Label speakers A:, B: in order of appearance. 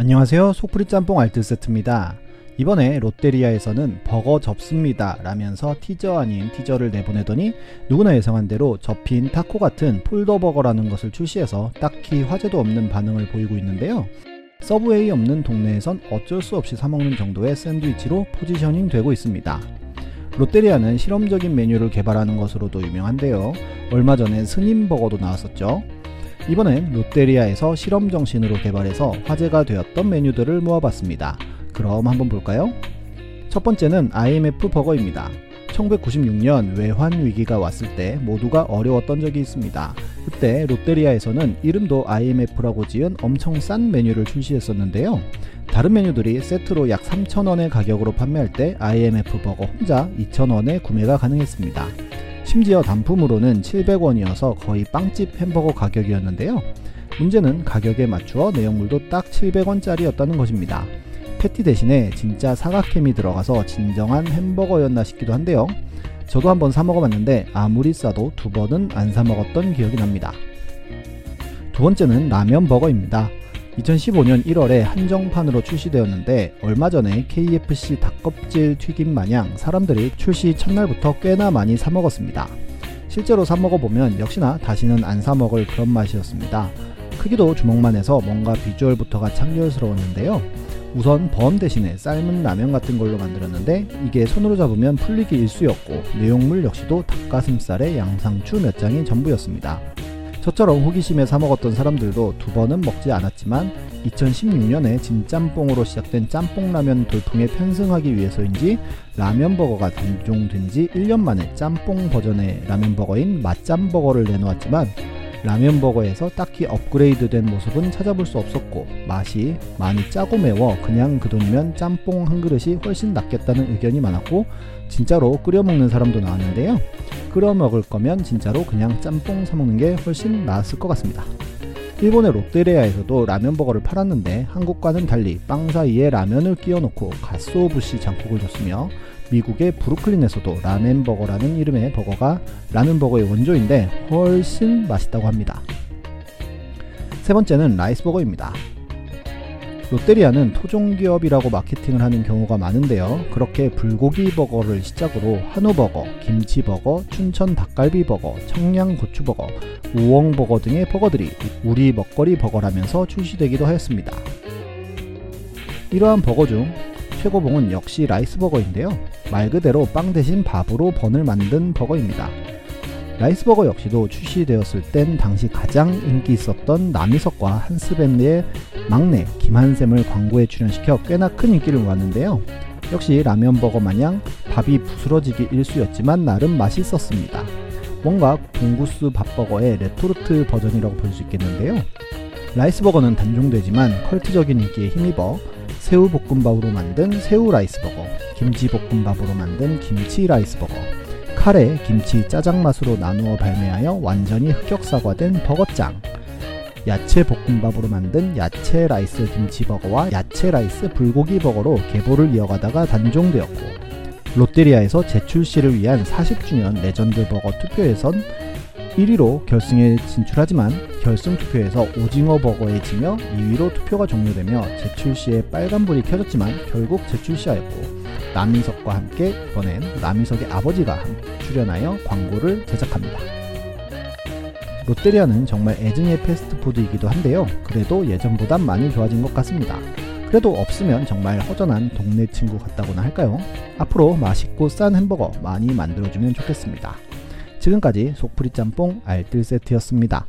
A: 안녕하세요. 속풀이 짬뽕 알뜰 세트입니다. 이번에 롯데리아에서는 버거 접습니다 라면서 티저 아닌 티저를 내보내더니 누구나 예상한 대로 접힌 타코 같은 폴더버거라는 것을 출시해서 딱히 화제도 없는 반응을 보이고 있는데요. 서브웨이 없는 동네에선 어쩔 수 없이 사먹는 정도의 샌드위치로 포지셔닝 되고 있습니다. 롯데리아는 실험적인 메뉴를 개발하는 것으로도 유명한데요. 얼마 전에 스님 버거도 나왔었죠 이번엔 롯데리아에서 실험 정신으로 개발해서 화제가 되었던 메뉴들을 모아봤습니다. 그럼 한번 볼까요? 첫 번째는 IMF 버거입니다. 1996년 외환 위기가 왔을 때 모두가 어려웠던 적이 있습니다. 그때 롯데리아에서는 이름도 IMF라고 지은 엄청 싼 메뉴를 출시했었는데요. 다른 메뉴들이 세트로 약 3,000원의 가격으로 판매할 때 IMF 버거 혼자 2,000원에 구매가 가능했습니다. 심지어 단품으로는 700원이어서 거의 빵집 햄버거 가격이었는데요. 문제는 가격에 맞추어 내용물도 딱 700원짜리였다는 것입니다. 패티 대신에 진짜 사각햄이 들어가서 진정한 햄버거였나 싶기도 한데요. 저도 한번 사 먹어봤는데 아무리 싸도 두 번은 안 사 먹었던 기억이 납니다. 두 번째는 라면 버거입니다. 2015년 1월에 한정판으로 출시되었는데 얼마 전에 KFC 닭껍질 튀김 마냥 사람들이 출시 첫날부터 꽤나 많이 사 먹었습니다. 실제로 사 먹어보면 역시나 다시는 안 사 먹을 그런 맛이었습니다. 크기도 주먹만 해서 뭔가 비주얼부터가 창렬스러웠는데요. 우선 범 대신에 삶은 라면 같은 걸로 만들었는데 이게 손으로 잡으면 풀리기 일쑤였고 내용물 역시도 닭가슴살에 양상추 몇 장이 전부였습니다. 저처럼 호기심에 사먹었던 사람들도 두 번은 먹지 않았지만 2016년에 진짬뽕으로 시작된 짬뽕라면 돌풍에 편승하기 위해서인지 라면버거가 단종된 지 1년 만에 짬뽕 버전의 라면버거인 맛짬버거를 내놓았지만 라면버거에서 딱히 업그레이드된 모습은 찾아볼 수 없었고 맛이 많이 짜고 매워 그냥 그 돈이면 짬뽕 한 그릇이 훨씬 낫겠다는 의견이 많았고 진짜로 끓여 먹는 사람도 나왔는데요. 끓여 먹을 거면 진짜로 그냥 짬뽕 사 먹는 게 훨씬 나았을 것 같습니다. 일본의 롯데리아에서도 라면 버거를 팔았는데 한국과는 달리 빵 사이에 라면을 끼워 넣고 가스오부시 장국을 줬으며 미국의 브루클린에서도 라멘 버거라는 이름의 버거가 라면 버거의 원조인데 훨씬 맛있다고 합니다. 세 번째는 라이스 버거입니다. 롯데리아는 토종기업이라고 마케팅을 하는 경우가 많은데요. 그렇게 불고기 버거를 시작으로 한우 버거, 김치 버거, 춘천 닭갈비 버거, 청양 고추 버거, 우엉 버거 등의 버거들이 우리 먹거리 버거라면서 출시되기도 하였습니다. 이러한 버거 중 최고봉은 역시 라이스 버거인데요. 말 그대로 빵 대신 밥으로 번을 만든 버거입니다. 라이스버거 역시도 출시되었을 땐 당시 가장 인기 있었던 남희석과 한스밴드의 막내 김한샘을 광고에 출연시켜 꽤나 큰 인기를 모았는데요. 역시 라면 버거 마냥 밥이 부스러지기 일쑤였지만 나름 맛있었습니다. 뭔가 봉구스 밥버거의 레토르트 버전이라고 볼 수 있겠는데요. 라이스버거는 단종되지만 컬트적인 인기에 힘입어 새우 볶음밥으로 만든 새우 라이스버거, 김치 볶음밥으로 만든 김치 라이스버거, 카레, 김치, 짜장 맛으로 나누어 발매하여 완전히 흑역사화된 버거짱 야채 볶음밥으로 만든 야채 라이스 김치버거와 야채 라이스 불고기 버거로 계보를 이어가다가 단종되었고 롯데리아에서 재출시를 위한 40주년 레전드 버거 투표에선 1위로 결승에 진출하지만 결승 투표에서 오징어 버거에 지며 2위로 투표가 종료되며 재출시에 빨간불이 켜졌지만 결국 재출시하였고 남희석과 함께 이번엔 남희석의 아버지가 출연하여 광고를 제작합니다. 롯데리아는 정말 애증의 패스트푸드이기도 한데요. 그래도 예전보단 많이 좋아진 것 같습니다. 그래도 없으면 정말 허전한 동네 친구 같다고나 할까요? 앞으로 맛있고 싼 햄버거 많이 만들어주면 좋겠습니다. 지금까지 속풀이 짬뽕 알뜰 세트였습니다.